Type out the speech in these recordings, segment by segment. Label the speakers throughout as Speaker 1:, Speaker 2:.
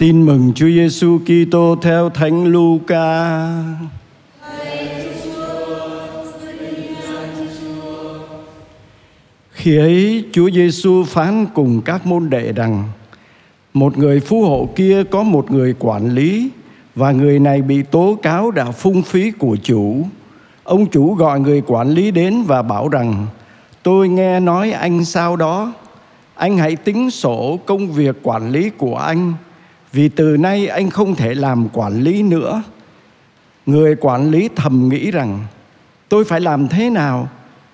Speaker 1: Tin mừng Chúa Giêsu Kitô theo Thánh Luca. Khi ấy, Chúa Giêsu phán cùng các môn đệ rằng, một người phú hộ kia có một người quản lý, và người này bị tố cáo đã phung phí của chủ. Ông chủ gọi người quản lý đến và bảo rằng, tôi nghe nói anh sao đó anh hãy tính sổ công việc quản lý của anh vì từ nay anh không thể làm quản lý nữa. Người quản lý thầm nghĩ rằng, tôi phải làm thế nào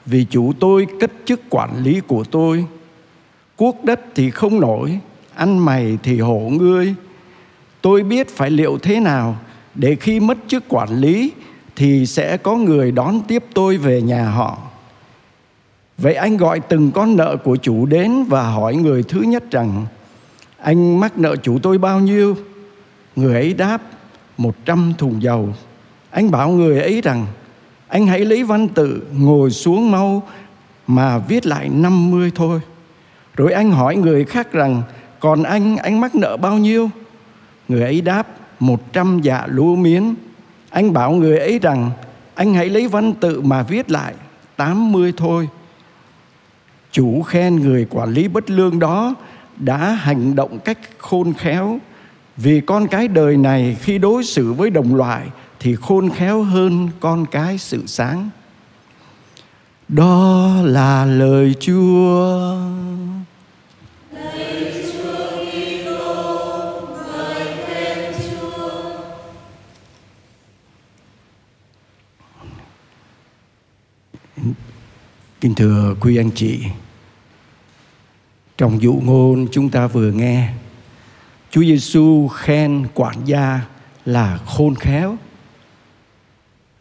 Speaker 1: vì chủ tôi cất chức quản lý của tôi? Cuốc đất thì không nổi, ăn mày thì hổ ngươi. Tôi biết phải liệu thế nào để khi mất chức quản lý thì sẽ có người đón tiếp tôi về nhà họ. Vậy anh gọi từng con nợ của chủ đến và hỏi người thứ nhất rằng anh mắc nợ chủ tôi bao nhiêu? Người ấy đáp, một trăm thùng dầu. Anh bảo người ấy rằng, anh hãy lấy văn tự ngồi xuống mau mà viết lại năm mươi thôi. Rồi anh hỏi người khác rằng, còn anh anh mắc nợ bao nhiêu? Người ấy đáp, một trăm dạ lúa miến. Anh bảo người ấy rằng, anh hãy lấy văn tự mà viết lại tám mươi thôi. Chủ khen người quản lý bất lương đó đã hành động cách khôn khéo. Vì con cái đời này khi đối xử với đồng loại thì khôn khéo hơn con cái sự sáng. Đó là lời chúa. Kính thưa quý anh chị, trong dụ ngôn chúng ta vừa nghe, Chúa Giêsu khen quản gia là khôn khéo.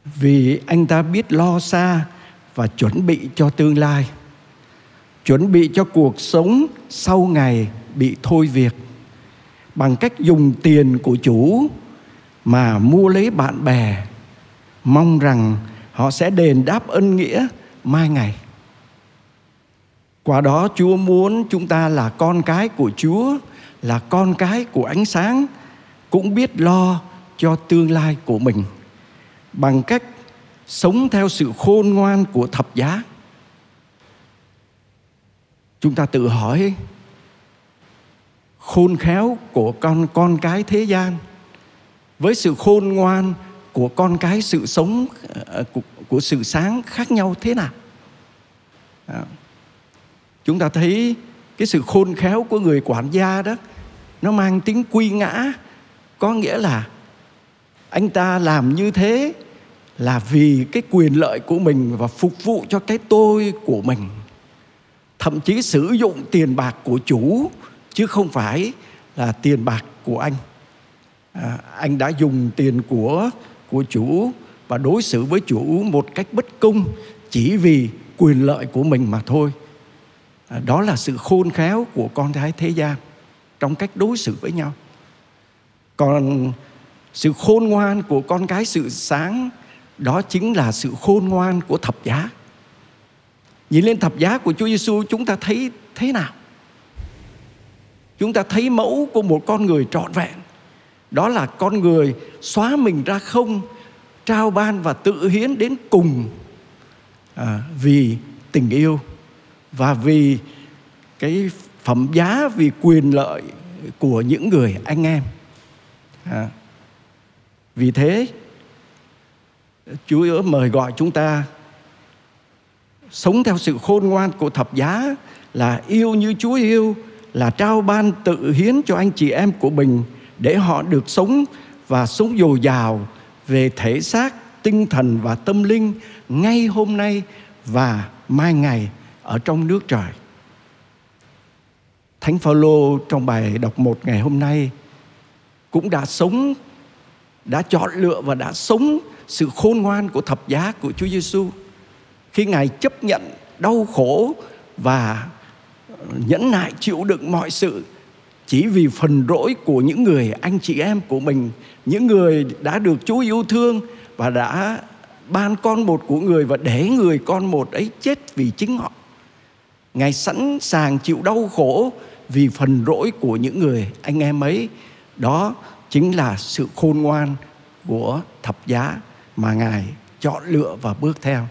Speaker 1: Vì anh ta biết lo xa và chuẩn bị cho tương lai, chuẩn bị cho cuộc sống sau ngày bị thôi việc. Bằng cách dùng tiền của chủ mà mua lấy bạn bè mong rằng họ sẽ đền đáp ân nghĩa mai ngày qua đó Chúa muốn chúng ta là con cái của Chúa, là con cái của ánh sáng, cũng biết lo cho tương lai của mình bằng cách sống theo sự khôn ngoan của thập giá. Chúng ta tự hỏi khôn khéo của con con cái thế gian với sự khôn ngoan của con cái sự sống ờ, của, của sự sáng khác nhau thế nào? À, chúng ta thấy cái sự khôn khéo của người quản gia đó nó mang tính quy ngã. Có nghĩa là anh ta làm như thế là vì cái quyền lợi của mình và phục vụ cho cái tôi của mình. Thậm chí sử dụng tiền bạc của chủ chứ không phải là tiền bạc của anh. À, anh đã dùng tiền của của chủ và đối xử với chủ một cách bất công chỉ vì quyền lợi của mình mà thôi. À, đó là sự khôn khéo của con cái thế gian trong cách đối xử với nhau. Còn sự khôn ngoan của con cái sự sáng đó chính là sự khôn ngoan của thập giá. Nhìn lên thập giá của Chúa Giêsu chúng ta thấy thế nào? Chúng ta thấy mẫu của một con người trọn vẹn. Đó là con người xóa mình ra không trao ban và tự hiến đến cùng à, vì tình yêu và vì cái phẩm giá, vì quyền lợi của những người anh em à. vì thế, chúa mời gọi chúng ta sống theo sự khôn ngoan của thập giá, là yêu như chúa yêu, là trao ban tự hiến cho anh chị em của mình để họ được sống và sống dồi dào về thể xác, tinh thần và tâm linh ngay hôm nay và mai ngày ở trong nước trời. Thánh Phaolô trong bài đọc một ngày hôm nay cũng đã sống, đã chọn lựa và đã sống sự khôn ngoan của thập giá của Chúa Giêsu khi Ngài chấp nhận đau khổ và nhẫn nại chịu đựng mọi sự chỉ vì phần rỗi của những người anh chị em của mình, những người đã được Chúa yêu thương và đã ban con một của người và để người con một ấy chết vì chính họ Ngài sẵn sàng chịu đau khổ vì phần lỗi của những người anh em ấy. Đó chính là sự khôn ngoan của thập giá mà ngài chọn lựa và bước theo.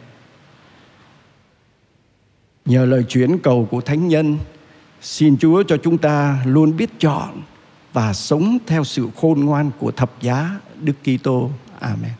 Speaker 1: Nhờ lời chuyển cầu của thánh nhân, xin chúa cho chúng ta luôn biết chọn và sống theo sự khôn ngoan của thập giá đức kitô. Amen.